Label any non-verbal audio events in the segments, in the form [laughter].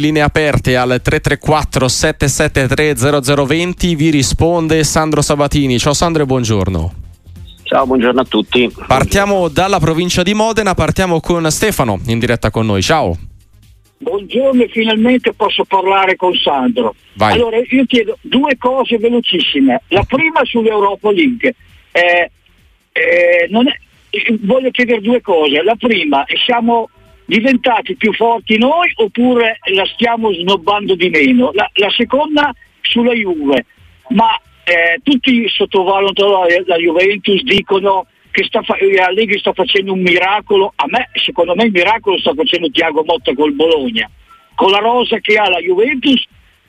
linee aperte al 334 773 0020 vi risponde Sandro Sabatini. Ciao Sandro e buongiorno. Ciao, buongiorno a tutti. Partiamo dalla provincia di Modena, partiamo con Stefano in diretta con noi. Ciao. Buongiorno, finalmente posso parlare con Sandro. Vai. Allora, io chiedo due cose velocissime. La prima sull'Europa League. Eh, eh, non è- voglio chiedere due cose. La prima, siamo diventati più forti noi oppure la stiamo snobbando di meno? La, la seconda sulla Juve. Ma eh, tutti sottovalutano la, la Juventus, dicono che sta fa- la Lega sta facendo un miracolo. A me, secondo me, il miracolo sta facendo Tiago Motta col Bologna. Con la rosa che ha la Juventus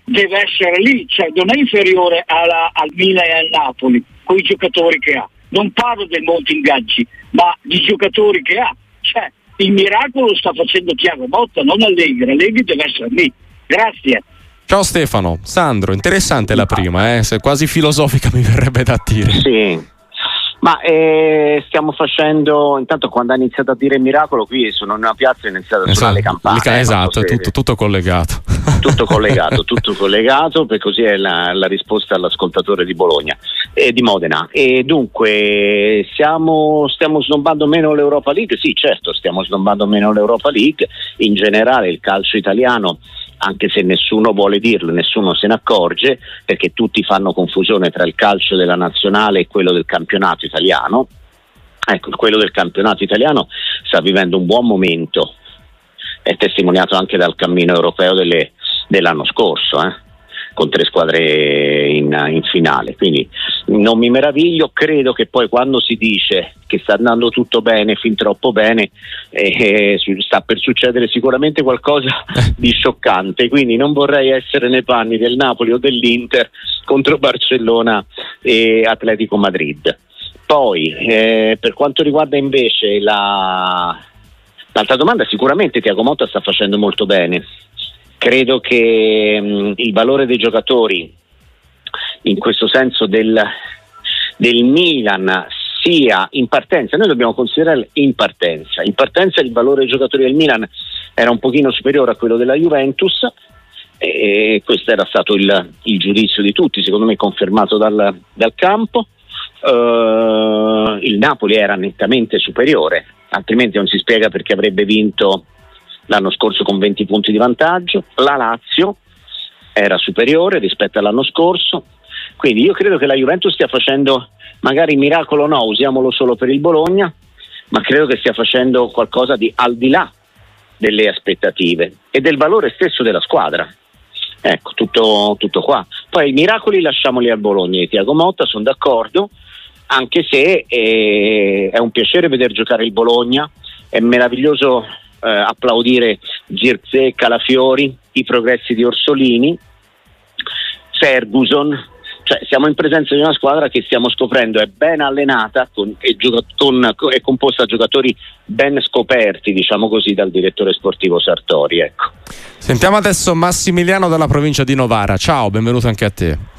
deve essere lì, cioè non è inferiore alla- al Milan e al Napoli, con i giocatori che ha. Non parlo del monte ingaggi, ma di giocatori che ha. Cioè, il miracolo lo sta facendo Tiago Motta, non Allegri. Allegri deve essere lì. Grazie. Ciao Stefano. Sandro, interessante la prima, eh? Se quasi filosofica [laughs] mi verrebbe da dire. Sì. Ma eh, stiamo facendo, intanto quando ha iniziato a dire miracolo, qui sono in una piazza e è iniziato a suonare le campane. le non esatto, è tutto, tutto collegato. [laughs] tutto collegato, [laughs] tutto collegato, per così è la, la risposta all'ascoltatore di Bologna e di Modena. E dunque siamo, stiamo snobbando meno l'Europa League? Sì, certo, stiamo snobbando meno l'Europa League. In generale il calcio italiano, anche se nessuno vuole dirlo, nessuno se ne accorge, perché tutti fanno confusione tra il calcio della nazionale e quello del campionato italiano. Ecco, quello del campionato italiano sta vivendo un buon momento, è testimoniato anche dal cammino europeo delle- dell'anno scorso, eh, con tre squadre in, in finale. Quindi non mi meraviglio, credo che poi quando si dice che sta andando tutto bene, fin troppo bene, eh, su- sta per succedere sicuramente qualcosa [laughs] di scioccante. Quindi non vorrei essere nei panni del Napoli o dell'Inter contro Barcellona e Atletico Madrid. Poi, eh, per quanto riguarda invece la, l'altra domanda, sicuramente Tiago Motta sta facendo molto bene. Credo che mh, il valore dei giocatori, in questo senso del, del Milan, sia in partenza. Noi dobbiamo considerare in partenza. In partenza il valore dei giocatori del Milan era un pochino superiore a quello della Juventus e questo era stato il, il giudizio di tutti, secondo me confermato dal, dal campo. Eh, il Napoli era nettamente superiore, altrimenti non si spiega perché avrebbe vinto l'anno scorso con 20 punti di vantaggio. La Lazio era superiore rispetto all'anno scorso, quindi io credo che la Juventus stia facendo, magari miracolo no, usiamolo solo per il Bologna, ma credo che stia facendo qualcosa di al di là delle aspettative e del valore stesso della squadra. Ecco, tutto, tutto qua. Poi i miracoli lasciamoli al Bologna e Tiago Motta, sono d'accordo, anche se eh, è un piacere vedere giocare il Bologna, è meraviglioso eh, applaudire Girze, Calafiori, i progressi di Orsolini, Ferguson, cioè siamo in presenza di una squadra che stiamo scoprendo è ben allenata con, gioca- con- è composta da giocatori ben scoperti, diciamo così, dal direttore sportivo Sartori. Ecco. Sentiamo adesso Massimiliano dalla provincia di Novara. Ciao, benvenuto anche a te.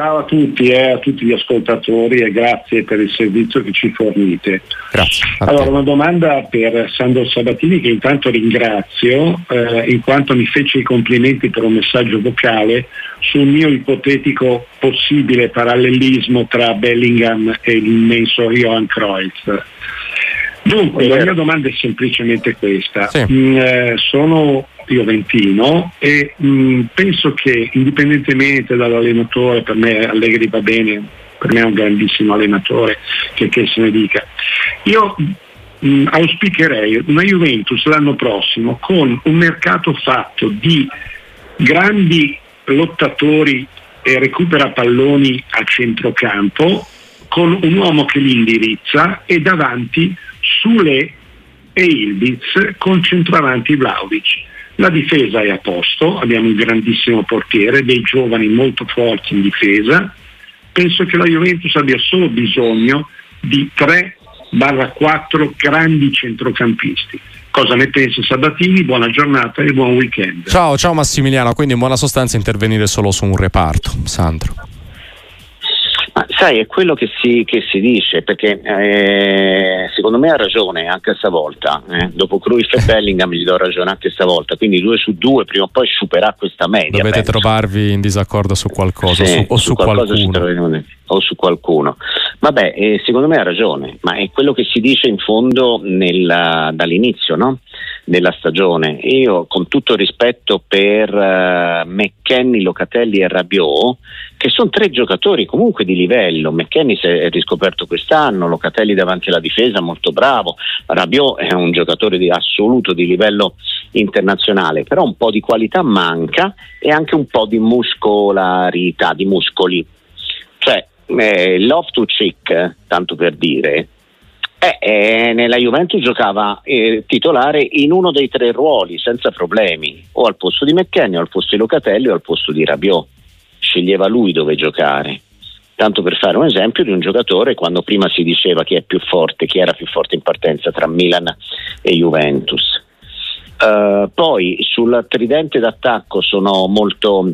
Ciao a tutti e a tutti gli ascoltatori e grazie per il servizio che ci fornite. Grazie. Allora, una domanda per Sandro Sabatini che intanto ringrazio eh, in quanto mi fece i complimenti per un messaggio vocale sul mio ipotetico possibile parallelismo tra Bellingham e l'immenso Johan Cruyff. Dunque, la mia domanda è semplicemente questa. Sì. Mm, eh, sono juventino e mh, penso che indipendentemente dall'allenatore, per me Allegri va bene, per me è un grandissimo allenatore, che, che se ne dica. Io mh, auspicherei una Juventus l'anno prossimo con un mercato fatto di grandi lottatori e recupera palloni a centrocampo con un uomo che li indirizza e davanti Sule e Ildiz con centravanti Vlaovic. La difesa è a posto, abbiamo un grandissimo portiere, dei giovani molto forti in difesa. Penso che la Juventus abbia solo bisogno di 3-4 grandi centrocampisti. Cosa ne pensa Sabatini? Buona giornata e buon weekend. Ciao, ciao Massimiliano, quindi in buona sostanza intervenire solo su un reparto, Sandro. Ma sai, è quello che si, che si dice, perché eh, secondo me ha ragione anche stavolta. Eh. Dopo Cruyff e Bellingham gli do ragione anche stavolta, quindi due su due prima o poi superà questa media. Dovete penso. trovarvi in disaccordo su qualcosa Sì, su- o su, qualcuno. troveremo- o su qualcuno. Vabbè, eh, secondo me ha ragione, ma è quello che si dice in fondo nella- dall'inizio no? della stagione. Io, con tutto rispetto per eh, McKenny, Locatelli e Rabiot, che sono tre giocatori comunque di livello. McKenny si è riscoperto quest'anno, Locatelli davanti alla difesa molto bravo, Rabiot è un giocatore di assoluto di livello internazionale, però un po' di qualità manca e anche un po' di muscolarità, di muscoli. Cioè, eh, Loftus-Cheek, tanto per dire, eh, eh, nella Juventus giocava eh, titolare in uno dei tre ruoli senza problemi, o al posto di McKenny, o al posto di Locatelli, o al posto di Rabiot. Sceglieva lui dove giocare. Tanto per fare un esempio di un giocatore quando prima si diceva chi è più forte, chi era più forte in partenza tra Milan e Juventus. Eh, poi sul tridente d'attacco sono molto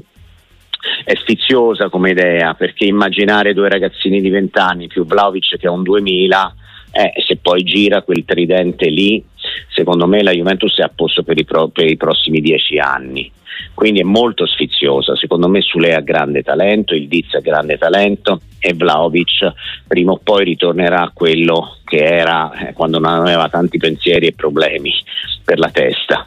sfiziosa come idea perché immaginare due ragazzini di 20 anni più Vlaovic che ha un 2000 eh, se poi gira quel tridente lì secondo me la Juventus è a posto per i, pro- per i prossimi 10 anni quindi è molto sfiziosa. Secondo me Sule ha grande talento il Diz ha grande talento e Vlaovic prima o poi ritornerà a quello che era eh, quando non aveva tanti pensieri e problemi per la testa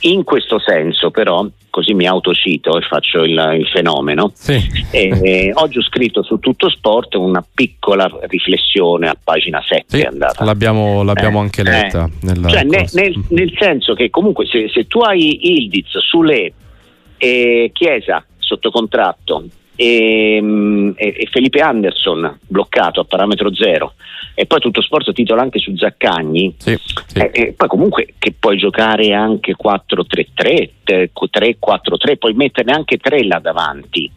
in questo senso però, così mi autocito e faccio il, il fenomeno, Sì. e, e oggi ho scritto su Tutto Sport una piccola riflessione a pagina 7 Sì, l'abbiamo, l'abbiamo Eh, anche letta. eh. Cioè, ne- cosa. nel, nel senso che comunque se, se tu hai Ildiz, Sule Chiesa sotto contratto e, mm, e- e Felipe Anderson bloccato a parametro zero e poi tutto sport titola anche su Zaccagni Sì, sì. eh, e poi comunque che puoi giocare anche 4-3-3, eh, 3-4-3, puoi metterne anche tre là davanti,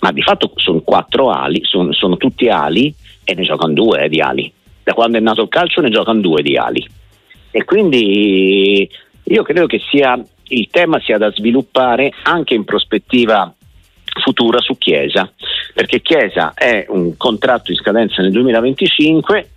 ma di fatto sono quattro ali, sono, sono tutti ali e ne giocano due eh, di ali. Da quando è nato il calcio ne giocano due di ali. E quindi io credo che sia, il tema sia da sviluppare anche in prospettiva futura su Chiesa, perché Chiesa è un contratto in scadenza nel 2025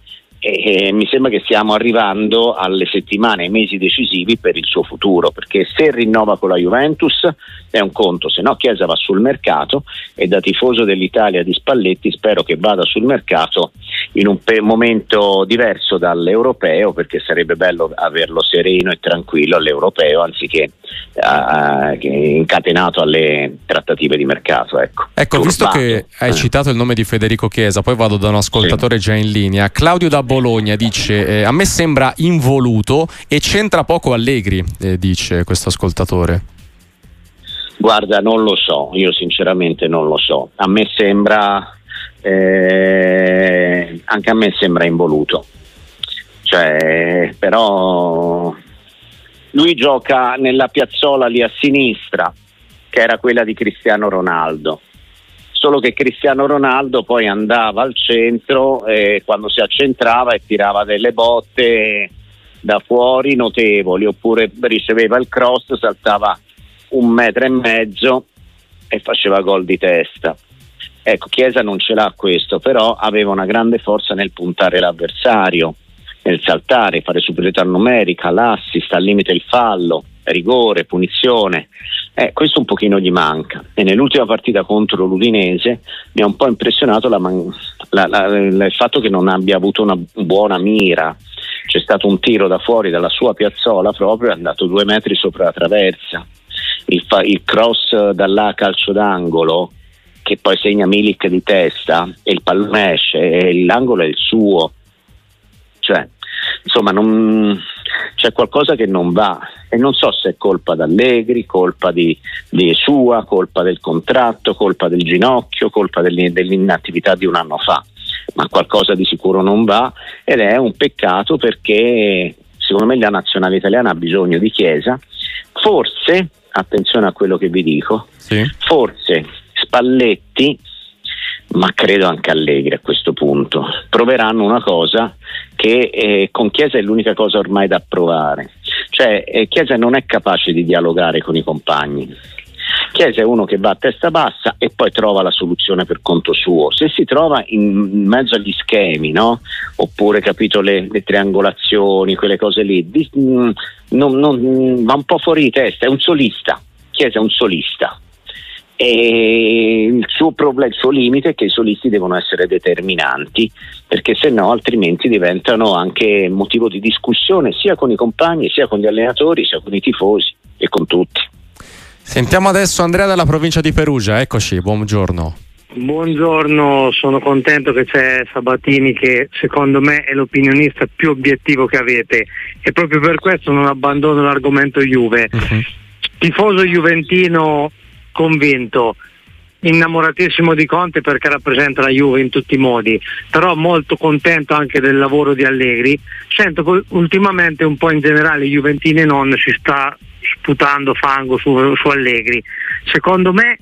e, e mi sembra che stiamo arrivando alle settimane, ai mesi decisivi per il suo futuro, perché se rinnova con la Juventus è un conto, se no Chiesa va sul mercato e da tifoso dell'Italia di Spalletti spero che vada sul mercato in un pe- momento diverso dall'europeo perché sarebbe bello averlo sereno e tranquillo all'europeo anziché eh, incatenato alle trattative di mercato. Ecco, Ecco, visto che hai Eh. citato il nome di Federico Chiesa, poi vado da un ascoltatore già in linea. Claudio da Bologna dice: eh, A me sembra involuto e c'entra poco Allegri, eh, dice questo ascoltatore. Guarda, non lo so, io sinceramente non lo so. A me sembra, eh, anche a me sembra involuto. Cioè, però lui gioca nella piazzola lì a sinistra, che era quella di Cristiano Ronaldo. Solo che Cristiano Ronaldo poi andava al centro e quando si accentrava e tirava delle botte da fuori notevoli, oppure riceveva il cross, saltava un metro e mezzo e faceva gol di testa. Ecco, Chiesa non ce l'ha questo, però aveva una grande forza nel puntare l'avversario, nel saltare, fare superiorità numerica, l'assist, al limite il fallo, rigore, punizione. Eh, questo un pochino gli manca. E nell'ultima partita contro l'Udinese mi ha un po' impressionato la man- la- la- il fatto che non abbia avuto una buona mira. C'è stato un tiro da fuori dalla sua piazzola proprio, è andato due metri sopra la traversa il, fa- il cross da là a calcio d'angolo che poi segna Milik di testa e il pallone esce e l'angolo è il suo cioè insomma non, c'è qualcosa che non va. E non so se è colpa d'Allegri, colpa di, di sua, colpa del contratto, colpa del ginocchio, colpa dell'in- dell'inattività di un anno fa. Ma qualcosa di sicuro non va ed è un peccato perché secondo me la nazionale italiana ha bisogno di Chiesa. Forse attenzione a quello che vi dico, Sì. forse Spalletti, ma credo anche Allegri a questo punto, proveranno una cosa che eh, con Chiesa è l'unica cosa ormai da provare, cioè eh, Chiesa non è capace di dialogare con i compagni. Chiesa è uno che va a testa bassa e poi trova la soluzione per conto suo. Se si trova in mezzo agli schemi, no? oppure capito, le, le, triangolazioni, quelle cose lì, di, mh, non, non, va un po' fuori di testa, è un solista. Chiesa è un solista. E il suo, problema, il suo limite è che i solisti devono essere determinanti, perché se no altrimenti diventano anche motivo di discussione sia con i compagni, sia con gli allenatori, sia con i tifosi e con tutti. Sentiamo adesso Andrea dalla provincia di Perugia, eccoci, buongiorno. Buongiorno, sono contento che c'è Sabatini che secondo me è l'opinionista più obiettivo che avete e proprio per questo non abbandono l'argomento Juve. Uh-huh. Tifoso juventino convinto, innamoratissimo di Conte perché rappresenta la Juve in tutti i modi, però molto contento anche del lavoro di Allegri. Sento che ultimamente un po' in generale Juventini e non si sta sputando fango su, su Allegri. Secondo me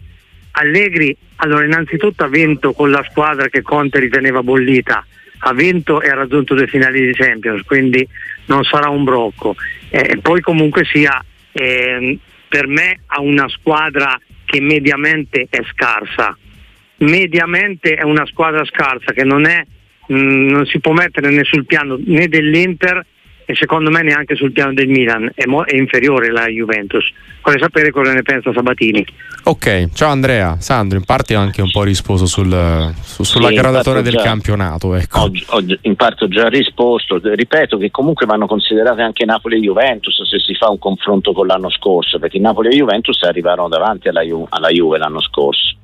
Allegri allora innanzitutto ha vinto con la squadra che Conte riteneva bollita, ha vinto e ha raggiunto le finali di Champions, quindi non sarà un brocco. Eh, poi comunque sia, eh, per me ha una squadra che mediamente è scarsa. Mediamente è una squadra scarsa che non, è, mh, mm, non si può mettere né sul piano né dell'Inter e secondo me neanche sul piano del Milan è, mo- è inferiore la Juventus. Vorrei sapere cosa ne pensa Sabatini. Ok, ciao Andrea. Sandro, in parte ho anche un po' risposto sul, su, sulla sì, graduatoria del già, campionato. Ecco. Ho, ho, in parte ho già risposto, ripeto che comunque vanno considerate anche Napoli e Juventus se si fa un confronto con l'anno scorso, perché Napoli e Juventus arrivarono davanti alla, Ju- alla Juve l'anno scorso.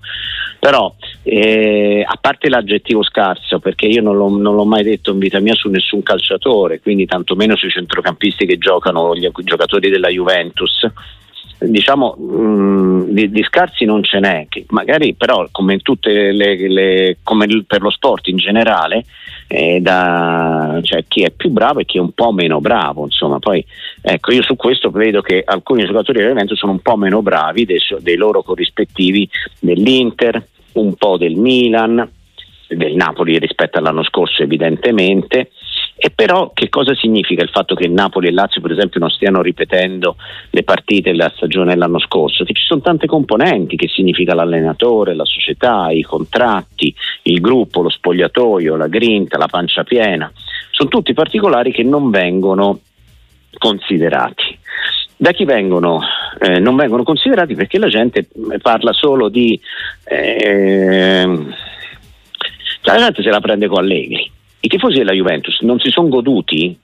Però eh, a parte l'aggettivo scarso, perché io non l'ho, non l'ho, mai detto in vita mia su nessun calciatore, quindi tantomeno sui centrocampisti che giocano, gli giocatori della Juventus, diciamo mh, mm, di, di, scarsi non ce n'è, magari però come, le, le, come per lo sport in generale, eh, da, cioè, chi è più bravo e chi è un po' meno bravo, insomma, poi ecco io su questo vedo che alcuni giocatori dell'evento sono un po' meno bravi dei, dei loro corrispettivi dell'Inter, un po' del Milan, del Napoli rispetto all'anno scorso evidentemente e però che cosa significa il fatto che Napoli e Lazio per esempio non stiano ripetendo le partite della stagione dell'anno scorso? Che ci sono tante componenti, che significa l'allenatore, la società, i contratti, il gruppo, lo spogliatoio, la grinta, la pancia piena. Sono tutti particolari che non vengono considerati. Da chi vengono? Eh, non vengono considerati perché la gente parla solo di... Eh, la gente se la prende con Allegri i tifosi della Juventus non si sono goduti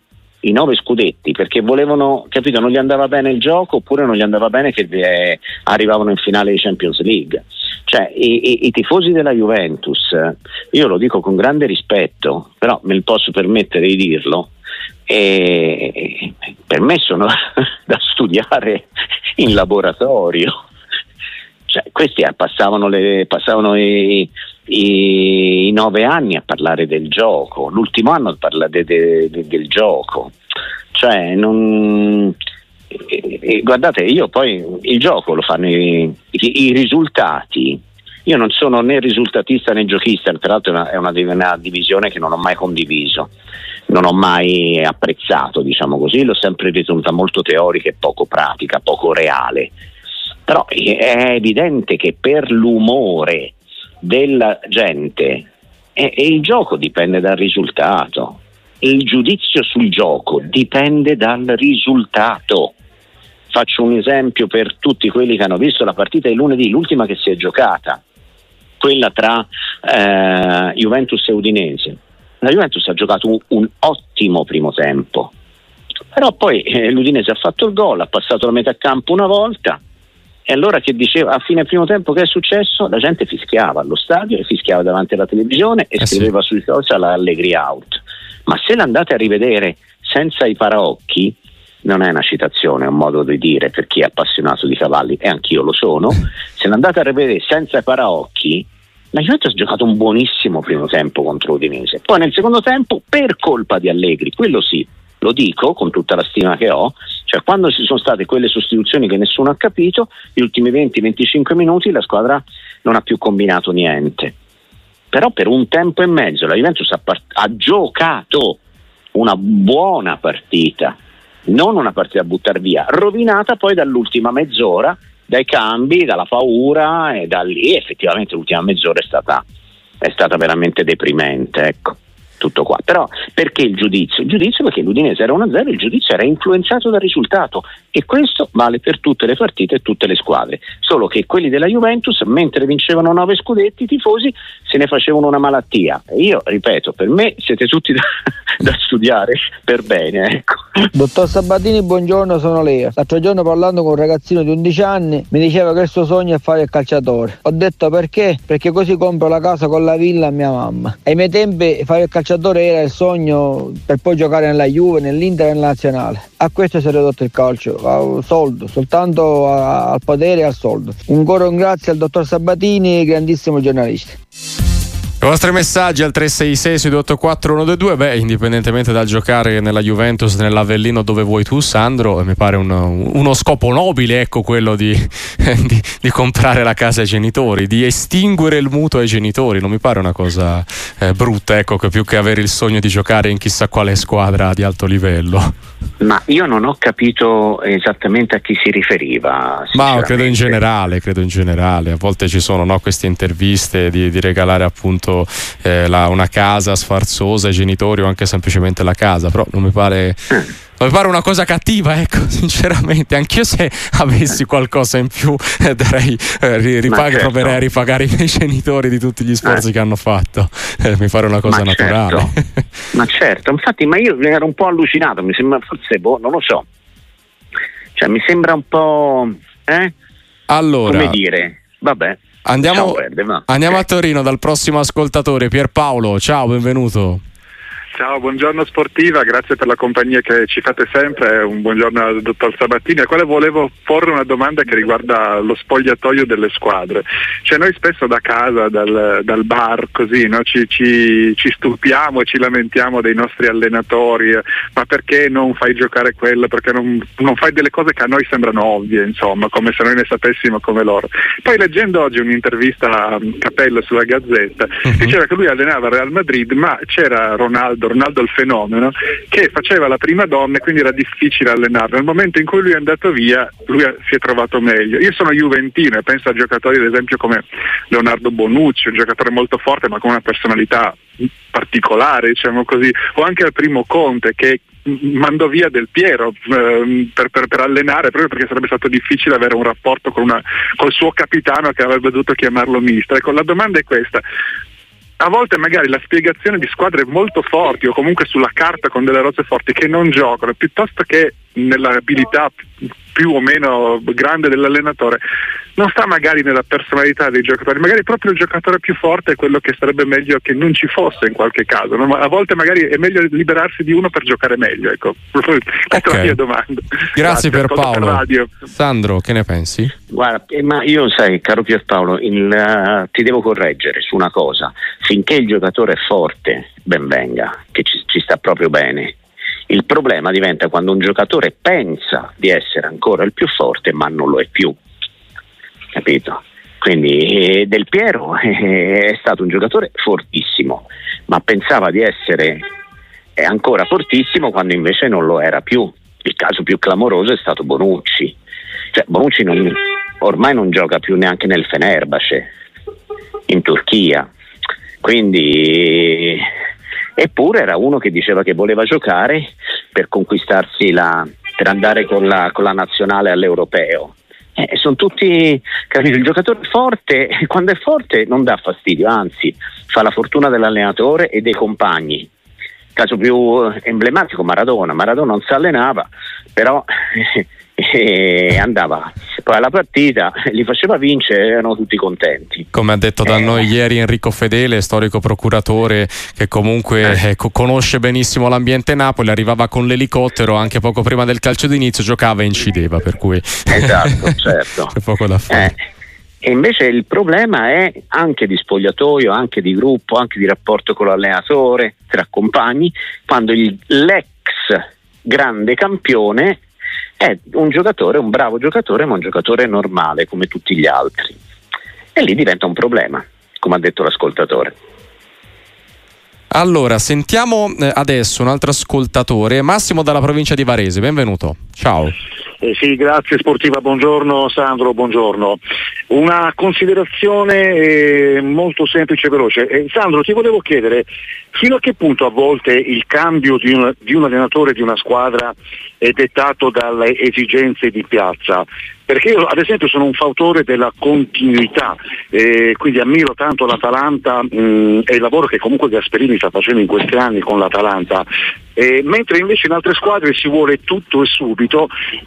i nove scudetti perché volevano, capito, non gli andava bene il gioco oppure non gli andava bene che eh, arrivavano in finale di Champions League. Cioè, i, i, i, tifosi della Juventus, io lo dico con grande rispetto, però me ne posso permettere di dirlo, e per me sono [laughs] da studiare in laboratorio. Cioè, questi passavano, le, passavano i, i, i, nove anni a parlare del gioco, l'ultimo anno a parlare de, de, de, del gioco. Cioè, non, eh, eh, guardate, io poi il gioco lo fanno i, i, i, risultati. Io non sono né risultatista né giochista, tra l'altro è una, è una, divisione che non ho mai condiviso, non ho mai apprezzato, diciamo così, l'ho sempre ritenuta molto teorica e poco pratica, poco reale. Però è evidente che per l'umore della gente e, e il gioco dipende dal risultato. Il giudizio sul gioco dipende dal risultato. Faccio un esempio per tutti quelli che hanno visto la partita di lunedì, l'ultima che si è giocata, quella tra eh, Juventus e Udinese. La Juventus ha giocato un, un ottimo primo tempo, però poi eh, l'Udinese ha fatto il gol, ha passato la metà campo una volta, e allora che diceva a fine primo tempo che è successo? La gente fischiava allo stadio e fischiava davanti alla televisione e eh scriveva sì. sui social Allegri out. Ma se l'andate a rivedere senza i paraocchi, non è una citazione, è un modo di dire per chi è appassionato di cavalli, e anch'io lo sono, [laughs] se l'andate a rivedere senza i paraocchi, la Juventus ha giocato un buonissimo primo tempo contro Udinese. Poi nel secondo tempo, per colpa di Allegri, quello sì, lo dico con tutta la stima che ho, cioè quando ci sono state quelle sostituzioni che nessuno ha capito, gli ultimi 20-25 minuti la squadra non ha più combinato niente. Però per un tempo e mezzo la Juventus ha, part- ha giocato una buona partita, non una partita a buttare via, rovinata poi dall'ultima mezz'ora dai cambi, dalla paura e da lì effettivamente l'ultima mezz'ora è stata, è stata veramente deprimente. Ecco tutto qua. Però perché il giudizio? Il giudizio perché l'Udinese era 1-0, il giudizio era influenzato dal risultato e questo vale per tutte le partite e tutte le squadre. Solo che quelli della Juventus, mentre vincevano 9 scudetti, i tifosi se ne facevano una malattia. E io, ripeto, per me siete tutti da, [laughs] da studiare per bene. Ecco. Dottor Sabatini, buongiorno, sono Lea. L'altro giorno parlando con un ragazzino di 11 anni mi diceva che il suo sogno è fare il calciatore. Ho detto perché? Perché così compro la casa con la villa a mia mamma. Ai miei tempi fare il calciatore calciatore era il sogno per poi giocare nella Juve, nell'Inter e nazionale. A questo si è ridotto il calcio, al soldo, soltanto al potere e al soldo. Un coro un grazie al dottor Sabatini, grandissimo giornalista. I vostri messaggi al 366 684 122, beh, indipendentemente dal giocare nella Juventus, nell'Avellino dove vuoi tu, Sandro, mi pare un, uno scopo nobile, ecco quello di, [laughs] di, di, comprare la casa ai genitori, di estinguere il mutuo ai genitori, non mi pare una cosa eh, brutta, ecco, che più che avere il sogno di giocare in chissà quale squadra di alto livello. Ma io non ho capito esattamente a chi si riferiva. Ma credo in generale, credo in generale. A volte ci sono no, queste interviste di, di regalare appunto eh, la, una casa sfarzosa ai genitori o anche semplicemente la casa, però non mi pare. Mi pare una cosa cattiva, ecco, [laughs] sinceramente. Anch'io se avessi qualcosa in più eh, darei, eh, ripag- certo. proverei a ripagare i miei genitori di tutti gli sforzi eh. che hanno fatto. Eh, mi pare una cosa ma naturale. Certo. ma certo, infatti, ma io ero un po' allucinato, mi sembra forse, boh, non lo so. Cioè, mi sembra un po'... Eh? Allora... Come dire? Vabbè. Andiamo, perde, andiamo a Torino dal prossimo ascoltatore, Pierpaolo. Ciao, benvenuto. Ciao, buongiorno sportiva, grazie per la compagnia che ci fate sempre, un buongiorno al dottor Sabattini, a quale volevo porre una domanda che riguarda lo spogliatoio delle squadre. Cioè noi spesso da casa, dal, dal bar, così, no? ci, ci, ci, stupiamo e ci lamentiamo dei nostri allenatori, ma perché non fai giocare quello, perché non, non, fai delle cose che a noi sembrano ovvie, insomma, come se noi ne sapessimo come loro. Poi leggendo oggi un'intervista a Capello sulla Gazzetta, uh-huh. diceva che lui allenava Real Madrid, ma c'era Ronaldo Ronaldo, il fenomeno, che faceva la prima donna e quindi era difficile allenarlo. Nel momento in cui lui è andato via, lui si è trovato meglio. Io sono juventino e penso a giocatori ad esempio come Leonardo Bonucci, un giocatore molto forte ma con una personalità particolare, diciamo così, o anche al primo Conte che mandò via Del Piero eh, per, per, per, allenare proprio perché sarebbe stato difficile avere un rapporto con una, col suo capitano che avrebbe dovuto chiamarlo mister. Ecco, la domanda è questa, a volte magari la spiegazione di squadre molto forti o comunque sulla carta con delle rose forti che non giocano, piuttosto che nell'abilità più o meno grande dell'allenatore non sta magari nella personalità dei giocatori, magari proprio il giocatore più forte è quello che sarebbe meglio che non ci fosse in qualche caso, no? a volte magari è meglio liberarsi di uno per giocare meglio, ecco. [laughs] questa okay. è la mia domanda. Grazie, Grazie per Paolo. Per Sandro, che ne pensi? Guarda, eh, ma io sai, caro Pierpaolo, il, uh, ti devo correggere su una cosa, finché il giocatore è forte, ben venga, che ci, ci sta proprio bene il problema diventa quando un giocatore pensa di essere ancora il più forte ma non lo è più. Capito? Quindi eh, Del Piero [laughs] eh, è stato un giocatore fortissimo, ma pensava di essere eh, ancora fortissimo quando invece non lo era più. Il caso più clamoroso è stato Bonucci. Cioè, Bonucci non, ormai non gioca più neanche nel Fenerbahce in Turchia. Quindi eppure era uno che diceva che voleva giocare per conquistarsi la, per andare con la, con la nazionale all'europeo. Eh, sono tutti, capito? Il giocatore forte, [laughs] quando è forte non dà fastidio, anzi fa la fortuna dell'allenatore e dei compagni. Caso più emblematico Maradona, Maradona non si allenava, però [laughs] e andava poi alla partita li faceva vincere erano tutti contenti come ha detto da eh. noi ieri Enrico Fedele storico procuratore che comunque eh. Ecco, conosce benissimo l'ambiente Napoli arrivava con l'elicottero anche poco prima del calcio d'inizio giocava e incideva per cui esatto [laughs] certo c'è poco da fare eh. E invece il problema è anche di spogliatoio, anche di gruppo, anche di rapporto con l'allenatore, tra compagni, quando il, l'ex grande campione è un giocatore, un bravo giocatore, ma un giocatore normale come tutti gli altri. E lì diventa un problema, come ha detto l'ascoltatore. Allora, sentiamo eh, adesso un altro ascoltatore, Massimo dalla provincia di Varese, benvenuto. Ciao. Eh sì, grazie Sportiva, buongiorno Sandro, buongiorno. Una considerazione eh, molto semplice e veloce. Eh, Sandro, ti volevo chiedere fino a che punto a volte il cambio di un, di un allenatore di una squadra è dettato dalle esigenze di piazza? Perché io ad esempio sono un fautore della continuità, eh, quindi ammiro tanto l'Atalanta mh, mm, e il lavoro che comunque Gasperini sta facendo in questi anni con l'Atalanta, eh, mentre invece in altre squadre si vuole tutto e subito,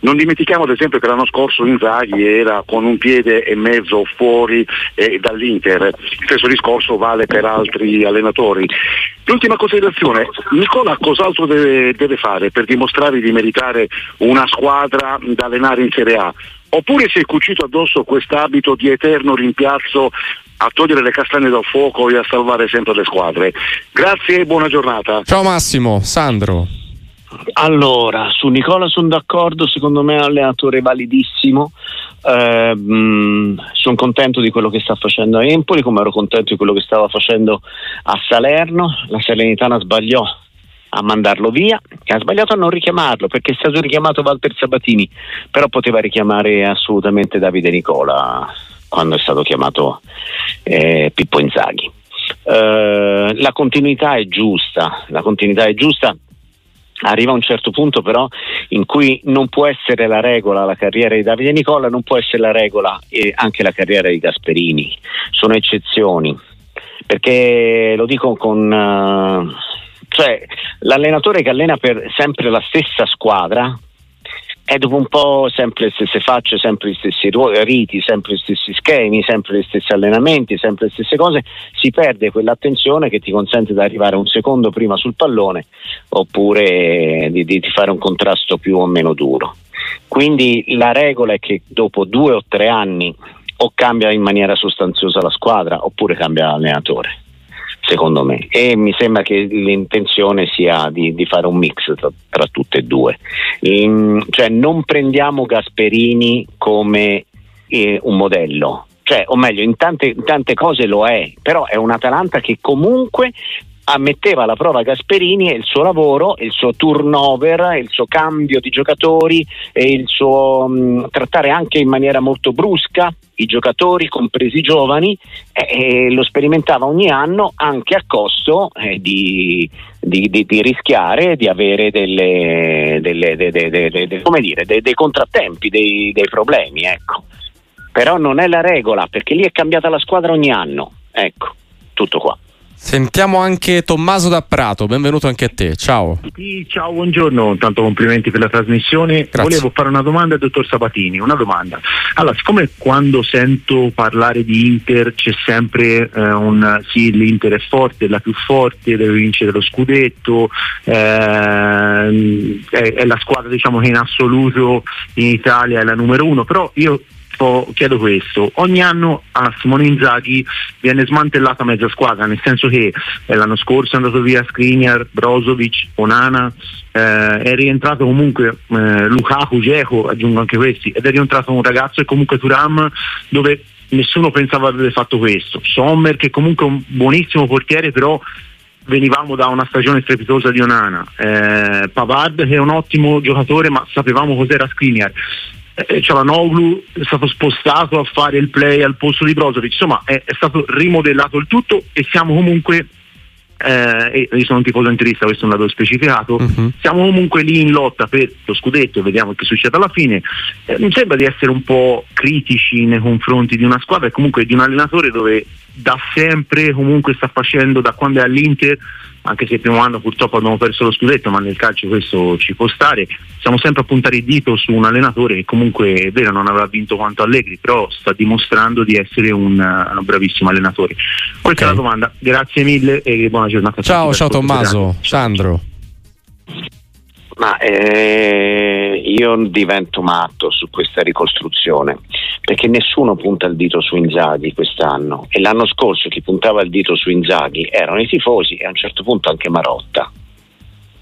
non dimentichiamo ad esempio che l'anno scorso Inzaghi era con un piede e mezzo fuori eh, dall'Inter, il stesso discorso vale per altri allenatori. L'ultima considerazione, Nicola cos'altro deve, deve fare per dimostrare di meritare una squadra da allenare in Serie A? Oppure si è cucito addosso quest'abito di eterno rimpiazzo a togliere le castagne dal fuoco e a salvare sempre le squadre. Grazie e buona giornata. Ciao Massimo, Sandro. Allora, su Nicola sono d'accordo, secondo me è un allenatore validissimo. Eh, sono contento di quello che sta facendo a Empoli, come ero contento di quello che stava facendo a Salerno. La Salernitana sbagliò a mandarlo via e ha sbagliato a non richiamarlo perché è stato richiamato Walter Sabatini, però poteva richiamare assolutamente Davide Nicola quando è stato chiamato eh, Pippo Inzaghi. Eh, la continuità è giusta, la continuità è giusta arriva un certo punto però in cui non può essere la regola la carriera di Davide Nicola, non può essere la regola e anche la carriera di Gasperini, sono eccezioni, perché lo dico con... Uh, cioè l'allenatore che allena per sempre la stessa squadra è dopo un po' sempre le stesse facce, sempre gli stessi riti, sempre gli stessi schemi, sempre gli stessi allenamenti, sempre le stesse cose, si perde quell'attenzione che ti consente di arrivare un secondo prima sul pallone oppure di, di fare un contrasto più o meno duro. Quindi la regola è che dopo due o tre anni o cambia in maniera sostanziosa la squadra oppure cambia l'allenatore secondo me. E mi sembra che l'intenzione sia di, di fare un mix tra, tra tutte e due. In, cioè non prendiamo Gasperini come eh, un modello. Cioè, o meglio, in tante, in tante, cose lo è, però è un Atalanta che comunque ammetteva alla prova Gasperini e il suo lavoro, il suo turnover, il suo cambio di giocatori e il suo mh, trattare anche in maniera molto brusca i giocatori, compresi i giovani, e, e lo sperimentava ogni anno anche a costo eh, di, di, di, di, rischiare di avere delle, delle, de, de, de, dire, dei contrattempi, dei, dei problemi. Ecco. Però non è la regola perché lì è cambiata la squadra ogni anno. Ecco, tutto qua. Sentiamo anche Tommaso da Prato, benvenuto anche a te, ciao. Sì, ciao, buongiorno, tanto complimenti per la trasmissione. Grazie. Volevo fare una domanda al dottor Sabatini, una domanda. Allora, siccome quando sento parlare di Inter c'è sempre eh, un sì, l'Inter è forte, è la più forte, deve vincere lo scudetto, eh, è, è, la squadra diciamo, che in assoluto in Italia è la numero uno, però io chiedo questo, ogni anno a Simone Inzaghi viene smantellata mezza squadra, nel senso che eh, l'anno scorso è andato via Skriniar, Brozovic, Onana, eh, è rientrato comunque eh, Lukaku, Geco, aggiungo anche questi, ed è rientrato un ragazzo e comunque Turam dove nessuno pensava avrebbe fatto questo, Sommer che comunque è un buonissimo portiere però venivamo da una stagione strepitosa di Onana, eh, Pavard che è un ottimo giocatore ma sapevamo cos'era Skriniar, eh, Cialanoglu è stato spostato a fare il play al posto di Brozovic, insomma è, è stato rimodellato il tutto e siamo comunque eh, io sono un tifoso interista, questo è un dato specificato, uh-huh. siamo comunque lì in lotta per lo scudetto, vediamo che succede alla fine. Eh, mi sembra di essere un po' critici nei confronti di una squadra e comunque di un allenatore dove da sempre comunque sta facendo, da quando è all'Inter, anche se il primo anno purtroppo abbiamo perso lo scudetto, ma nel calcio questo ci può stare. Siamo sempre a puntare il dito su un allenatore che comunque è vero non avrà vinto quanto Allegri, però sta dimostrando di essere un, un bravissimo allenatore. Questa okay. è la domanda. Grazie mille e buona giornata. Ciao, ciao Tommaso, Sandro. Ma eh, io divento matto su questa ricostruzione perché nessuno punta il dito su Inzaghi quest'anno e l'anno scorso chi puntava il dito su Inzaghi erano i tifosi e a un certo punto anche Marotta,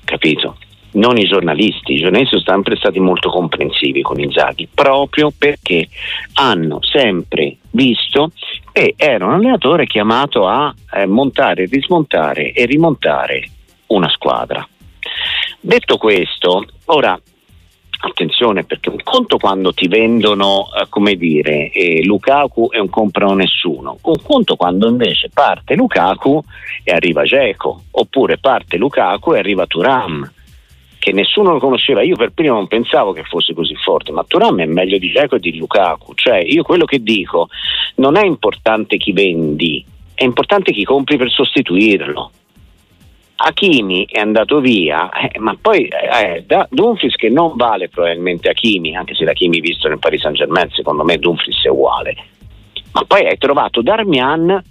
capito? Non i giornalisti, i giornalisti sono sempre stati molto comprensivi con Inzaghi proprio perché hanno sempre visto che era un allenatore chiamato a eh, montare, rismontare e rimontare una squadra Detto questo, ora attenzione perché un conto quando ti vendono, eh, come dire, eh, Lukaku e un comprano nessuno, un conto quando invece parte Lukaku e arriva Geco, oppure parte Lukaku e arriva Turam, che nessuno lo conosceva, io per primo non pensavo che fosse così forte, ma Turam è meglio di Geco e di Lukaku, cioè io quello che dico non è importante chi vendi, è importante chi compri per sostituirlo. Hakimi è andato via, eh, ma poi eh, da Dumfries che non vale probabilmente Hakimi, anche se Hakimi visto nel Paris Saint Germain, secondo me Dumfries è uguale. Ma poi hai trovato Darmian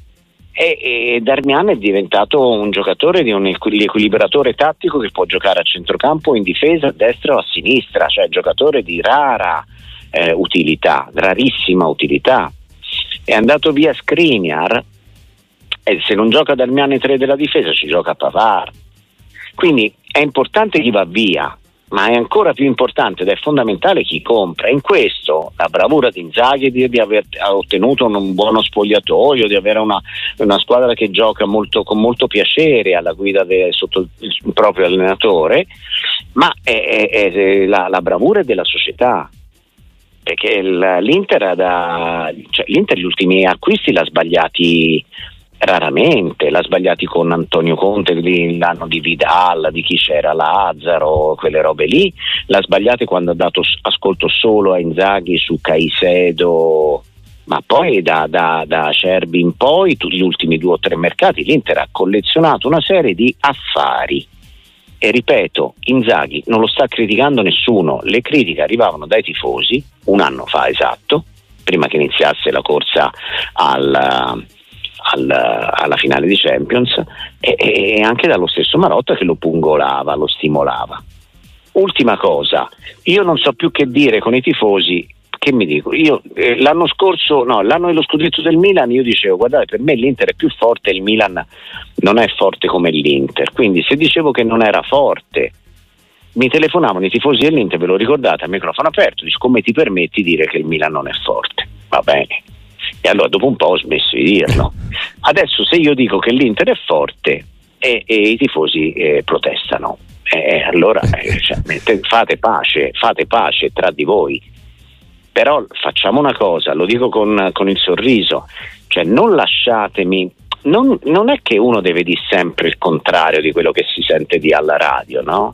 e, e Darmian è diventato un giocatore di un equilibratore tattico che può giocare a centrocampo, in difesa, a destra o a sinistra, cioè giocatore di rara eh, utilità, rarissima utilità. È andato via Skriniar e se non gioca Darmiani 3 della difesa ci gioca Pavard. Quindi è importante chi va via, ma è ancora più importante ed è fondamentale chi compra. In questo la bravura di Inzaghi di, di aver ottenuto un buono spogliatoio, di avere una, una squadra che gioca molto, con molto piacere alla guida de, sotto il proprio allenatore, ma è, è, è la, la bravura della società perché l'Inter, da, cioè, l'Inter gli ultimi acquisti l'ha sbagliati raramente, l'ha sbagliati con Antonio Conte l'anno di Vidal, di chi c'era, Lazzaro, quelle robe lì, l'ha sbagliati quando ha dato ascolto solo a Inzaghi su Caicedo, ma poi da, da, da Cerbi in poi, gli ultimi due o tre mercati, l'Inter ha collezionato una serie di affari. E ripeto, Inzaghi non lo sta criticando nessuno, le critiche arrivavano dai tifosi un anno fa esatto, prima che iniziasse la corsa al, al, alla finale di Champions e, e, anche dallo stesso Marotta che lo pungolava, lo stimolava. Ultima cosa, io non so più che dire con i tifosi che mi dico? Io eh, l'anno scorso, no, l'anno dello scudetto del Milan, io dicevo, guardate, per me l'Inter è più forte, il Milan non è forte come l'Inter. Quindi se dicevo che non era forte, mi telefonavano i tifosi dell'Inter, ve lo ricordate, a microfono aperto, dice come ti permetti di dire che il Milan non è forte? Va bene. E allora dopo un po' ho smesso di dirlo. [laughs] Adesso se io dico che l'Inter è forte e, e i tifosi eh, protestano, eh, allora eh, [laughs] cioè, fate pace, fate pace tra di voi. Però facciamo una cosa, lo dico con, con il sorriso, cioè non lasciatemi non, non, è che uno deve dire sempre il contrario di quello che si sente di alla radio, no?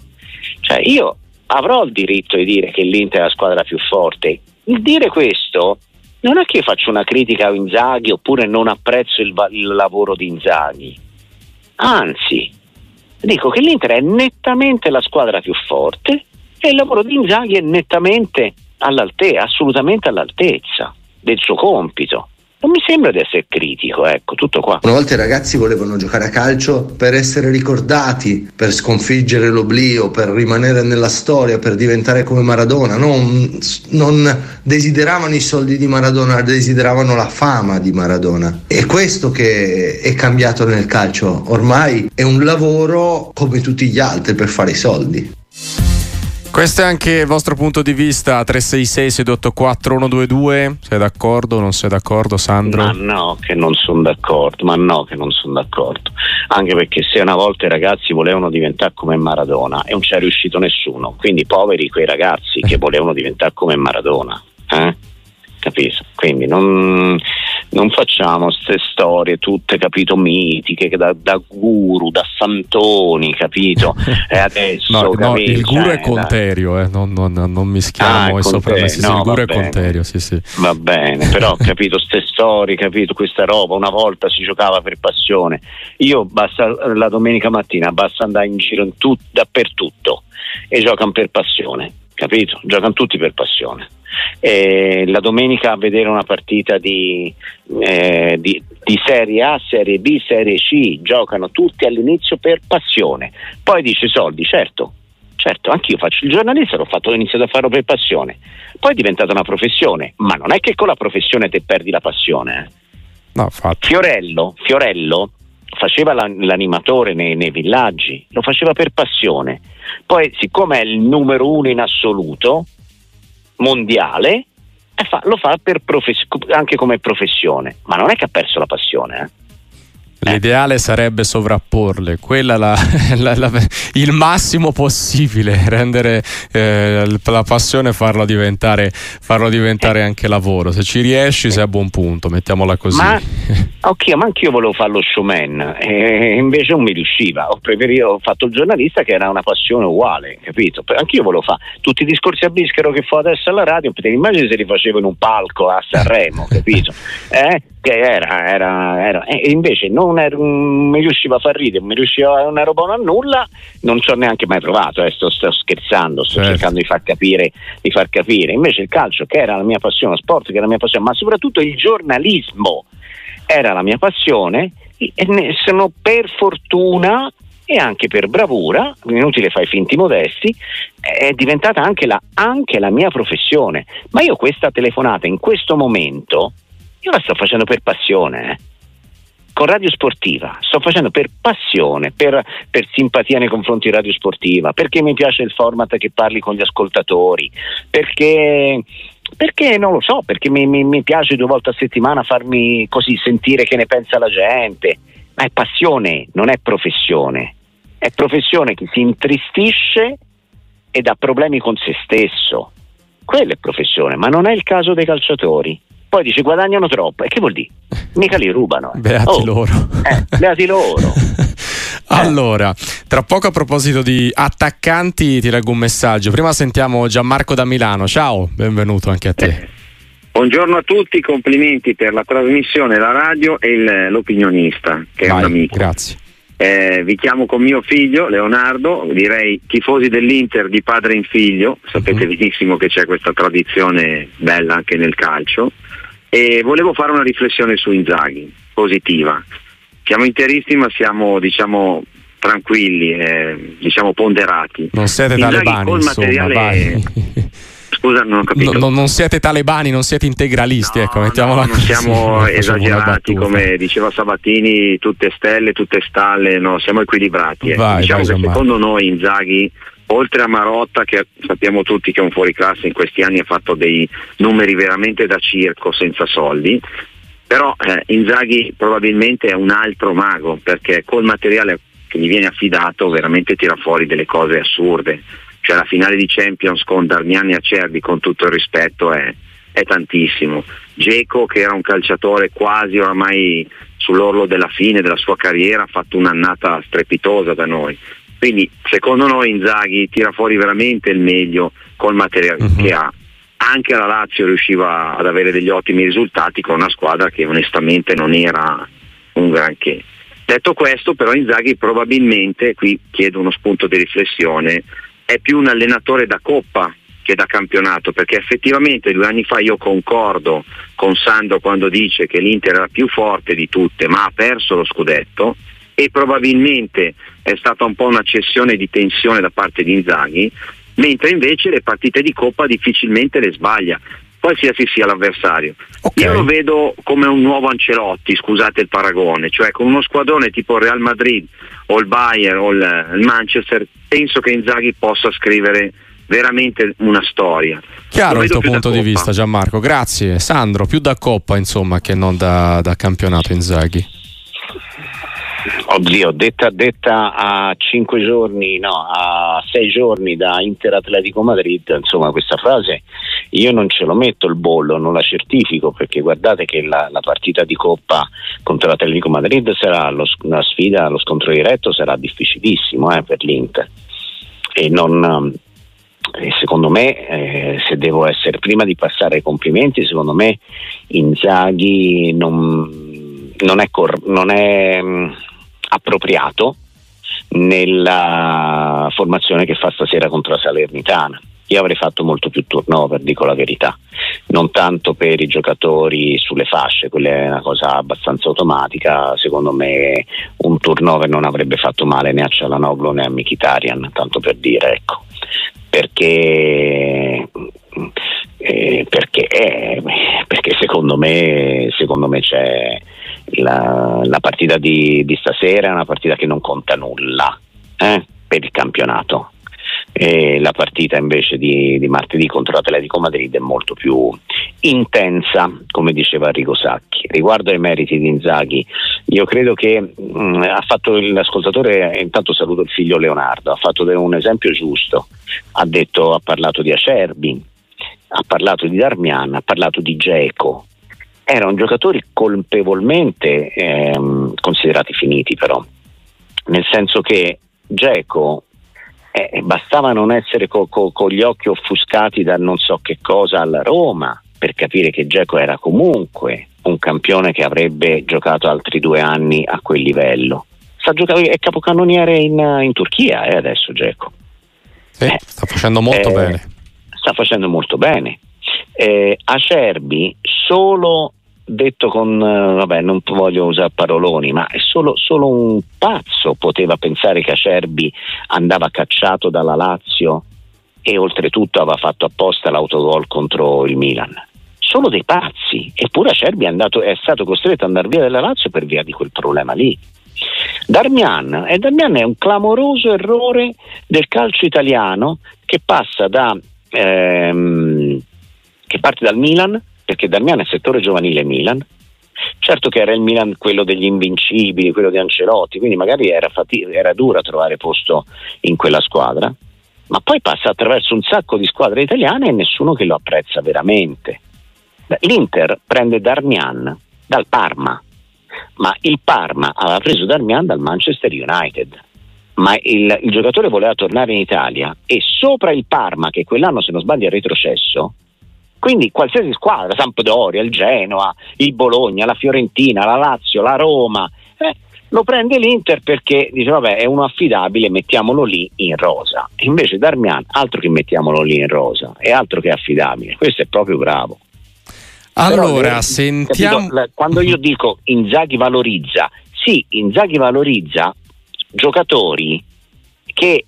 Cioè io avrò il diritto di dire che l'Inter è la squadra più forte. Il dire questo non è che faccio una critica a Inzaghi oppure non apprezzo il, il lavoro di Inzaghi. Anzi, dico che l'Inter è nettamente la squadra più forte e il lavoro di Inzaghi è nettamente all'altezza, assolutamente all'altezza del suo compito. Non mi sembra di essere critico, ecco, tutto qua. Una volta i ragazzi volevano giocare a calcio per essere ricordati, per sconfiggere l'oblio, per rimanere nella storia, per diventare come Maradona. Non, non desideravano i soldi di Maradona, desideravano la fama di Maradona. È questo che è cambiato nel calcio. Ormai è un lavoro come tutti gli altri per fare i soldi. Questo è anche il vostro punto di vista 366 684 122 sei d'accordo o non sei d'accordo Sandro? Ma no che non sono d'accordo ma no che non sono d'accordo anche perché se una volta i ragazzi volevano diventare come Maradona e non c'è riuscito nessuno quindi poveri quei ragazzi che [laughs] volevano diventare come Maradona eh? Capito? quindi non non facciamo queste storie tutte, capito, mitiche da, da, guru, da santoni, capito? [laughs] E adesso no, capito, no, il guru cioè, è Conterio, eh, non, non, non mischiamo ah, i soprannome, no, il guru è bene. Conterio, sì, sì. Va bene, però [laughs] capito, queste storie, capito, questa roba, una volta si giocava per passione. Io basta la domenica mattina basta andare in giro in tut, dappertutto e giocano per passione, capito? Giocano tutti per passione. E la domenica a vedere una partita di, eh, di, di, Serie A, Serie B, Serie C, giocano tutti all'inizio per passione, poi dice soldi, certo, certo, anch'io faccio il giornalista, l'ho fatto, ho iniziato a farlo per passione, poi è diventata una professione, ma non è che con la professione te perdi la passione. Eh. No, Fiorello, Fiorello faceva l'animatore nei, nei, villaggi, lo faceva per passione, poi siccome è il numero uno in assoluto, mondiale fa, lo fa profes- anche come professione, ma non è che ha perso la passione. Eh? L'ideale sarebbe sovrapporle, quella la, [laughs] la, la, il massimo possibile, [laughs] rendere eh, la passione e farlo diventare, farlo diventare anche lavoro. Se ci riesci sei a buon punto, mettiamola così. Ma, [laughs] okay, ma anch'io volevo fare lo showman, e invece non mi riusciva. Ho, preferito, ho fatto il giornalista che era una passione uguale, capito? Anch'io volevo fare tutti i discorsi a bischero che fa adesso alla radio, te immagini se li facevo in un palco a Sanremo, capito? Eh? Che era, era, era. e invece non, era, non, mi riusciva a far ridere, mi riusciva, non ero buono a nulla, non ci ho neanche mai provato, eh, sto, sto, scherzando, sto certo. cercando di far, capire, di far capire. Invece il calcio, che era la mia passione, lo sport, che era la mia passione, ma soprattutto il giornalismo era la mia passione, e ne sono per fortuna e anche per bravura, inutile fare finti modesti, è diventata anche la, anche la mia professione. Ma io questa telefonata in questo momento io la sto facendo per passione. Eh. Con Radio Sportiva sto facendo per passione, per, per, simpatia nei confronti di Radio Sportiva, perché mi piace il format che parli con gli ascoltatori, perché, perché non lo so, perché mi, mi, mi piace due volte a settimana farmi così sentire che ne pensa la gente. Ma è passione, non è professione. È professione che si intristisce ed ha problemi con se stesso. Quella è professione, ma non è il caso dei calciatori poi dice guadagnano troppo. E che vuol dire? Mica li rubano. Eh. Beati oh, loro. Eh, beati loro. [laughs] allora, tra poco a proposito di attaccanti ti leggo un messaggio. Prima sentiamo Gianmarco da Milano. Ciao, benvenuto anche a te. Eh. Buongiorno a tutti, complimenti per la trasmissione, la radio e il, l'opinionista, che Vai, è un amico. Grazie. Eh, vi chiamo con mio figlio Leonardo, direi tifosi dell'Inter di padre in figlio, sapete uh-huh. benissimo che c'è questa tradizione bella anche nel calcio e volevo fare una riflessione su Inzaghi, positiva. Siamo interisti ma siamo diciamo tranquilli, eh, diciamo ponderati. Non siete Inzaghi talebani, insomma, materiale... Scusa, non ho capito. No, non siete talebani, non siete integralisti, no, ecco, mettiamola no, non siamo esagerati, come diceva Sabatini, tutte stelle, tutte stalle, no, siamo equilibrati. Ecco. Vai, diciamo vai, che secondo noi Inzaghi oltre a Marotta che sappiamo tutti che è un fuoriclasse in questi anni ha fatto dei numeri veramente da circo senza soldi. Però eh, Inzaghi probabilmente è un altro mago perché col materiale che gli viene affidato veramente tira fuori delle cose assurde. Cioè la finale di Champions con Darmiani e Acerbi con tutto il rispetto è, è tantissimo. Geco che era un calciatore quasi oramai sull'orlo della fine della sua carriera ha fatto un'annata strepitosa da noi quindi secondo noi Inzaghi tira fuori veramente il meglio col materiale uh-huh. che ha. Anche la Lazio riusciva ad avere degli ottimi risultati con una squadra che onestamente non era un granché. Detto questo, però Inzaghi probabilmente, qui chiedo uno spunto di riflessione, è più un allenatore da coppa che da campionato, perché effettivamente due anni fa io concordo con Sandro quando dice che l'Inter era più forte di tutte, ma ha perso lo scudetto e probabilmente è stata un po' una cessione di tensione da parte di Inzaghi, mentre invece le partite di Coppa difficilmente le sbaglia, qualsiasi sia l'avversario. Okay. Io lo vedo come un nuovo Ancelotti, scusate il paragone, cioè con uno squadrone tipo il Real Madrid o il Bayern o il Manchester, penso che Inzaghi possa scrivere veramente una storia. Chiaro il tuo punto di vista Gianmarco, grazie. Sandro, più da Coppa insomma che non da, da campionato Inzaghi. Oddio, detta, detta a cinque giorni, no, a sei giorni da Inter Atletico Madrid, insomma questa frase io non ce lo metto il bollo, non la certifico perché guardate che la, la partita di Coppa contro l'Atletico Madrid sarà lo, una sfida, lo scontro diretto sarà difficilissimo eh, per l'Inter. E non, eh, secondo me, eh, se devo essere prima di passare ai complimenti, secondo me Inzaghi non, non è, cor- non è mm, appropriato nella formazione che fa stasera contro la Salernitana. Io avrei fatto molto più turnover, dico la verità, non tanto per i giocatori sulle fasce, quella è una cosa abbastanza automatica, secondo me un turnover non avrebbe fatto male né a Cialanoglu né a Mikitarian, tanto per dire, ecco, perché, eh, perché, eh, perché secondo, me, secondo me c'è la, la partita di, di, stasera è una partita che non conta nulla eh, per il campionato. E la partita invece di, di martedì contro l'Atletico Madrid è molto più intensa, come diceva Enrico Sacchi. Riguardo ai meriti di Inzaghi, io credo che mh, mm, ha fatto l'ascoltatore, intanto saluto il figlio Leonardo, ha fatto un esempio giusto, ha, detto, ha parlato di Acerbi, ha parlato di Darmian, ha parlato di Geco. Erano giocatori colpevolmente ehm, considerati finiti però, nel senso che Geco eh, bastava non essere co- co- con gli occhi offuscati da non so che cosa alla Roma per capire che Geco era comunque un campione che avrebbe giocato altri due anni a quel livello. Sta giocando, è capocannoniere in, in Turchia eh, adesso Geco. Sì, eh, sta facendo molto eh, bene. Sta facendo molto bene. Eh, Acerbi solo detto con, eh, vabbè non voglio usare paroloni, ma solo, solo, un pazzo poteva pensare che Acerbi andava cacciato dalla Lazio e oltretutto aveva fatto apposta l'autogol contro il Milan. Solo dei pazzi, eppure Acerbi è, andato, è stato costretto ad andare via dalla Lazio per via di quel problema lì. Darmian, e Darmian è un clamoroso errore del calcio italiano che passa da ehm, che parte dal Milan perché Damiano è settore giovanile Milan. Certo che era il Milan quello degli invincibili, quello di Ancelotti, quindi magari era, fati- era dura trovare posto in quella squadra, ma poi passa attraverso un sacco di squadre italiane e nessuno che lo apprezza veramente. L'Inter prende Darmian dal Parma, ma il Parma aveva preso Darmian dal Manchester United. Ma il, il giocatore voleva tornare in Italia e sopra il Parma, che quell'anno se non sbaglio è retrocesso, quindi qualsiasi squadra, Sampdoria, il Genoa, il Bologna, la Fiorentina, la Lazio, la Roma, eh, lo prende l'Inter perché dice vabbè è uno affidabile, mettiamolo lì in rosa. Invece Darmian, altro che mettiamolo lì in rosa, è altro che affidabile, questo è proprio bravo. Allora, Però, sentiamo... Capito, quando io dico Inzaghi valorizza, sì, Inzaghi valorizza giocatori che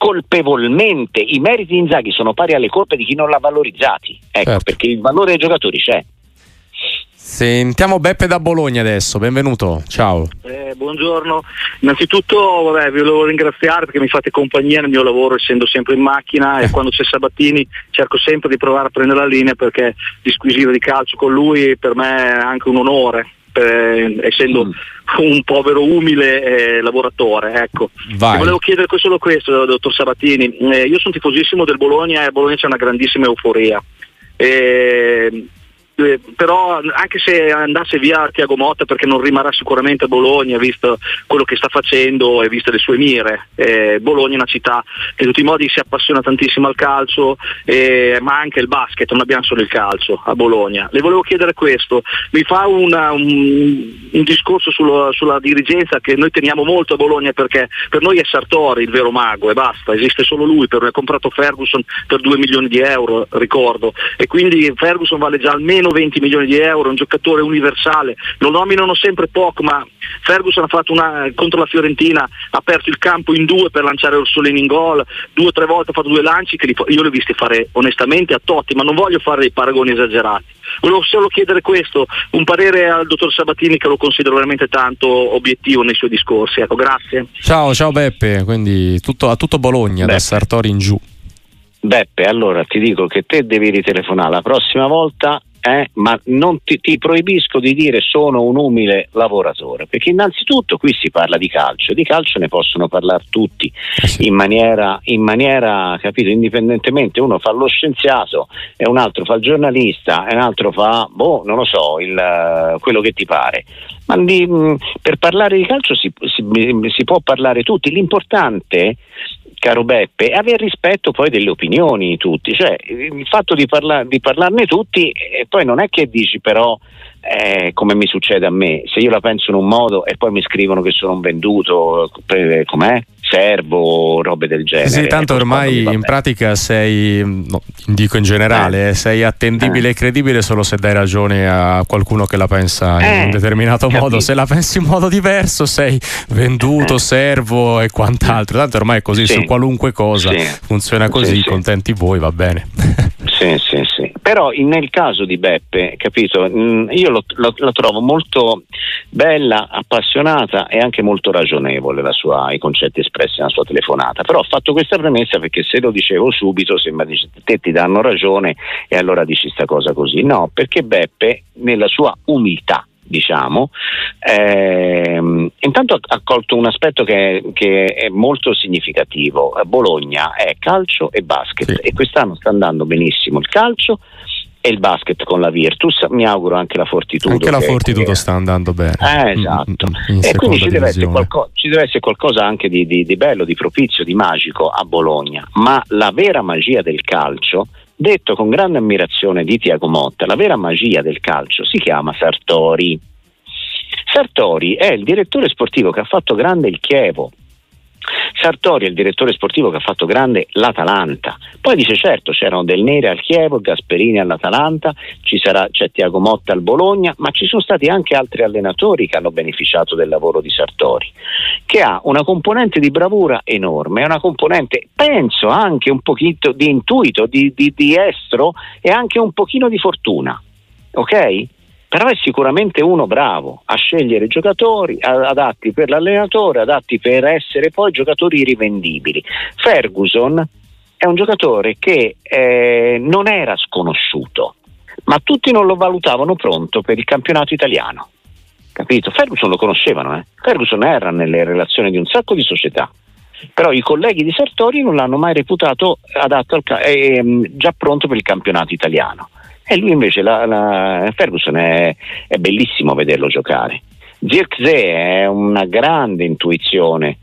colpevolmente i meriti di Inzaghi sono pari alle colpe di chi non l'ha valorizzati. Ecco, certo. perché il valore dei giocatori c'è. Sentiamo Beppe da Bologna adesso, benvenuto, ciao. Eh, buongiorno, innanzitutto vabbè, vi volevo ringraziare perché mi fate compagnia nel mio lavoro essendo sempre in macchina e quando c'è Sabattini cerco sempre di provare a prendere la linea perché disquisire di calcio con lui per me è anche un onore per, essendo mm. un povero umile eh, lavoratore. Ecco. Volevo chiedere solo questo, dottor Sabatini. Eh, io sono tifosissimo del Bologna e a Bologna c'è una grandissima euforia. Eh, eh, però anche se andasse via Tiago Motta perché non rimarrà sicuramente a Bologna visto quello che sta facendo e viste le sue mire. Eh, Bologna è una città che in tutti i modi si appassiona tantissimo al calcio eh, ma anche il basket non abbiamo solo il calcio a Bologna. Le volevo chiedere questo. Mi fa una, un, un, discorso sulla, sulla, dirigenza che noi teniamo molto a Bologna perché per noi è Sartori il vero mago e basta esiste solo lui per ha comprato Ferguson per 2 milioni di euro ricordo. E quindi Ferguson vale già almeno 20 milioni di euro, un giocatore universale, lo nominano sempre poco, ma Ferguson ha fatto una contro la Fiorentina, ha aperto il campo in due per lanciare Orsolini in gol, due o tre volte ha fatto due lanci che io li ho visti fare onestamente a Totti, ma non voglio fare dei paragoni esagerati. Volevo solo chiedere questo, un parere al dottor Sabatini che lo considero veramente tanto obiettivo nei suoi discorsi. Ecco, grazie. Ciao, ciao Beppe, quindi tutto, a tutto Bologna, Beppe. da Sartori in giù. Beppe, allora ti dico che te devi ritelefonare la prossima volta eh, ma non ti, ti, proibisco di dire sono un umile lavoratore, perché innanzitutto qui si parla di calcio, di calcio ne possono parlare tutti eh in maniera, in maniera capito, indipendentemente, uno fa lo scienziato e un altro fa il giornalista e un altro fa, boh, non lo so, il, quello che ti pare. Ma di, per parlare di calcio si, si, si può parlare tutti, l'importante caro Beppe, è avere rispetto poi delle opinioni di tutti, cioè il fatto di, parla- di parlarne tutti e poi non è che dici però eh, come mi succede a me, se io la penso in un modo e poi mi scrivono che sono un venduto, eh, com'è? servo, robe del genere. Sì, tanto ormai in pratica sei, no, dico in generale, eh. sei attendibile eh. e credibile solo se dai ragione a qualcuno che la pensa in eh. un determinato capito. modo. Se la pensi in modo diverso sei venduto, eh. servo e quant'altro. Tanto ormai è così, sì. su qualunque cosa sì. funziona così, sì, contenti voi, va bene. sì però nel caso di Beppe, capito, mm, io lo, lo, lo, trovo molto bella, appassionata e anche molto ragionevole sua, i concetti espressi nella sua telefonata. Però ho fatto questa premessa perché se lo dicevo subito sembra che te ti danno ragione e allora dici sta cosa così. No, perché Beppe nella sua umiltà diciamo, ehm, intanto ha colto un aspetto che, che, è molto significativo. Bologna è calcio e basket sì. e quest'anno sta andando benissimo il calcio e il basket con la Virtus, mi auguro anche la Fortitudo. Anche la Fortitudo sta andando bene. Eh, esatto. Mm, mm, e quindi ci deve, qualco, ci deve, essere qualcosa anche di, di, di bello, di propizio, di magico a Bologna, ma la vera magia del calcio detto con grande ammirazione di Tiago Motta, la vera magia del calcio si chiama Sartori. Sartori è il direttore sportivo che ha fatto grande il Chievo, Sartori è il direttore sportivo che ha fatto grande l'Atalanta. Poi dice certo c'erano Del Nere al Chievo, Gasperini all'Atalanta, sarà, c'è Tiago Motta al Bologna, ma ci sono stati anche altri allenatori che hanno beneficiato del lavoro di Sartori, che ha una componente di bravura enorme, una componente, penso, anche un pochino di intuito, di, di, di estro e anche un pochino di fortuna. Ok? Però è sicuramente uno bravo a scegliere giocatori adatti per l'allenatore, adatti per essere poi giocatori rivendibili. Ferguson è un giocatore che eh, non era sconosciuto, ma tutti non lo valutavano pronto per il campionato italiano. Capito? Ferguson lo conoscevano, eh? Ferguson era nelle relazioni di un sacco di società però i colleghi di Sartori non l'hanno mai reputato adatto al, eh, già pronto per il campionato italiano. E lui invece, la, la Ferguson è, è, bellissimo vederlo giocare. Zirkzee è una grande intuizione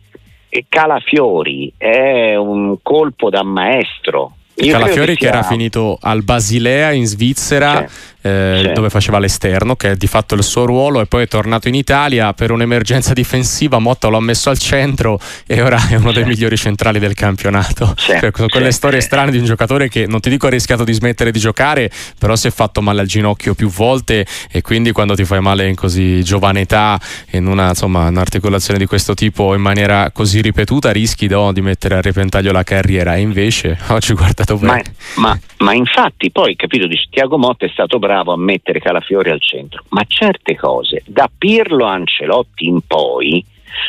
e Calafiori è un colpo da maestro. Io Calafiori che, sia... che, era finito al Basilea in Svizzera eh, sì. dove faceva l'esterno, che è di fatto il suo ruolo, e poi è tornato in Italia per un'emergenza difensiva. Motta l'ha messo al centro e ora è uno sì. dei migliori centrali del campionato. Sì. Cioè, con quelle storie strane di un giocatore che non ti dico ha rischiato di smettere di giocare, però si è fatto male al ginocchio più volte e quindi quando ti fai male in così giovane età, in una, insomma, un'articolazione di questo tipo in maniera così ripetuta, rischi no, di mettere a repentaglio la carriera. E invece oggi guardato bene. Ma, ma, ma infatti, poi capito, dice Tiago Motta è stato bravo bravo a mettere Calafiori al centro, ma certe cose, da Pirlo Ancelotti in poi,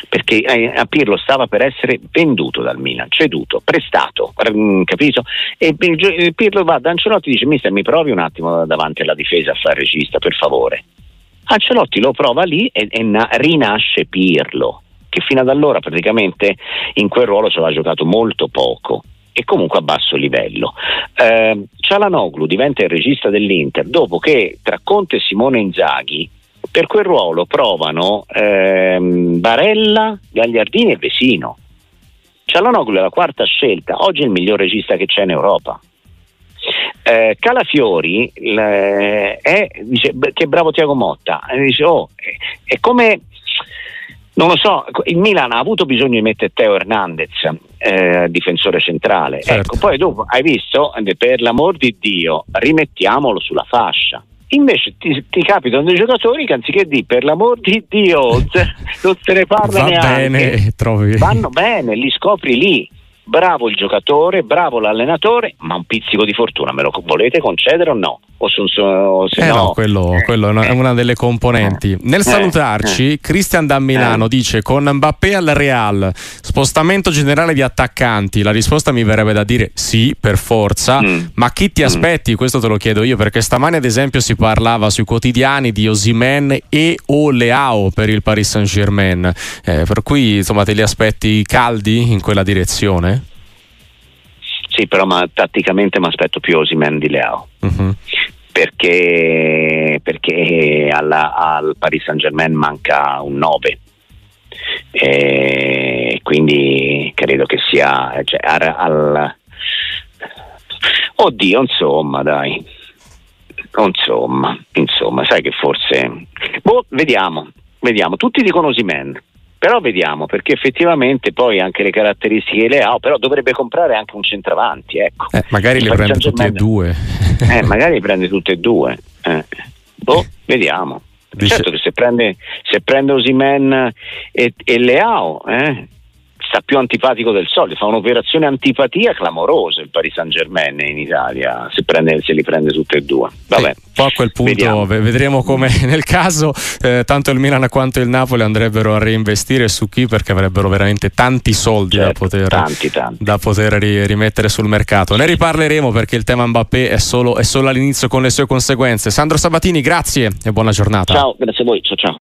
perché eh, a Pirlo stava per essere venduto dal Milan, ceduto, prestato, mm, capito? E Pirlo va da Ancelotti e dice mister mi provi un attimo davanti alla difesa a fare regista per favore. Ancelotti lo prova lì e, e na- rinasce Pirlo, che fino ad allora praticamente in quel ruolo ci aveva giocato molto poco e comunque a basso livello. Eh, Cialanoglu diventa il regista dell'Inter dopo che tra Conte e Simone Inzaghi per quel ruolo provano ehm, Barella, Gagliardini e Vesino. Cialanoglu è la quarta scelta, oggi è il miglior regista che c'è in Europa. Eh, Calafiori l- è, dice che bravo Tiago Motta, dice, oh, è, è come non lo so, il Milan ha avuto bisogno di mettere Teo Hernandez, eh, difensore centrale. Certo. Ecco, poi dopo hai visto, per l'amor di Dio, rimettiamolo sulla fascia. Invece ti, ti capitano dei giocatori che anziché di per l'amor di Dio [laughs] non se ne parla Va neanche. Bene, trovi. Vanno bene, li scopri lì bravo il giocatore, bravo l'allenatore, ma un pizzico di fortuna me lo volete concedere o no? O se, se eh no, no, quello, eh, quello è una delle componenti. Eh, Nel salutarci, eh, Cristian da Milano eh. dice con Mbappé al Real, spostamento generale di attaccanti. La risposta mi verrebbe da dire sì, per forza, mm. ma chi ti mm. aspetti? Questo te lo chiedo io perché stamani ad esempio si parlava sui quotidiani di Osimen e o Leao per il Paris Saint-Germain. Eh, per cui insomma te li aspetti caldi in quella direzione? Sì, però ma, tatticamente mi aspetto più Osimen di Leao. Uh-huh. Perché, perché alla, al Paris Saint Germain manca un 9 e quindi credo che sia cioè, al, al... oddio insomma dai insomma insomma sai che forse boh, vediamo vediamo tutti dicono Osimen però vediamo, perché effettivamente poi anche le caratteristiche le ha, però dovrebbe comprare anche un centravanti. Ecco. Eh, magari le prende tutte e due. eh, magari le prende tutte e due. Eh. Boh, vediamo. Dice... Certo che se prende, se prende Osimen e, e Leao, eh, sta più antipatico del solito, fa un'operazione antipatia clamorosa il Paris Saint Germain in Italia, se, prende, se li prende tutte e due. Vabbè. Sì, poi a quel punto Vediamo. vedremo come [laughs] nel caso eh, tanto il Milan quanto il Napoli andrebbero a reinvestire su chi perché avrebbero veramente tanti soldi certo, da poter, tanti, tanti. Da poter rimettere sul mercato. Ne riparleremo perché il tema Mbappé è solo, è solo all'inizio con le sue conseguenze. Sandro Sabatini, grazie e buona giornata. Ciao, grazie a voi, ciao ciao.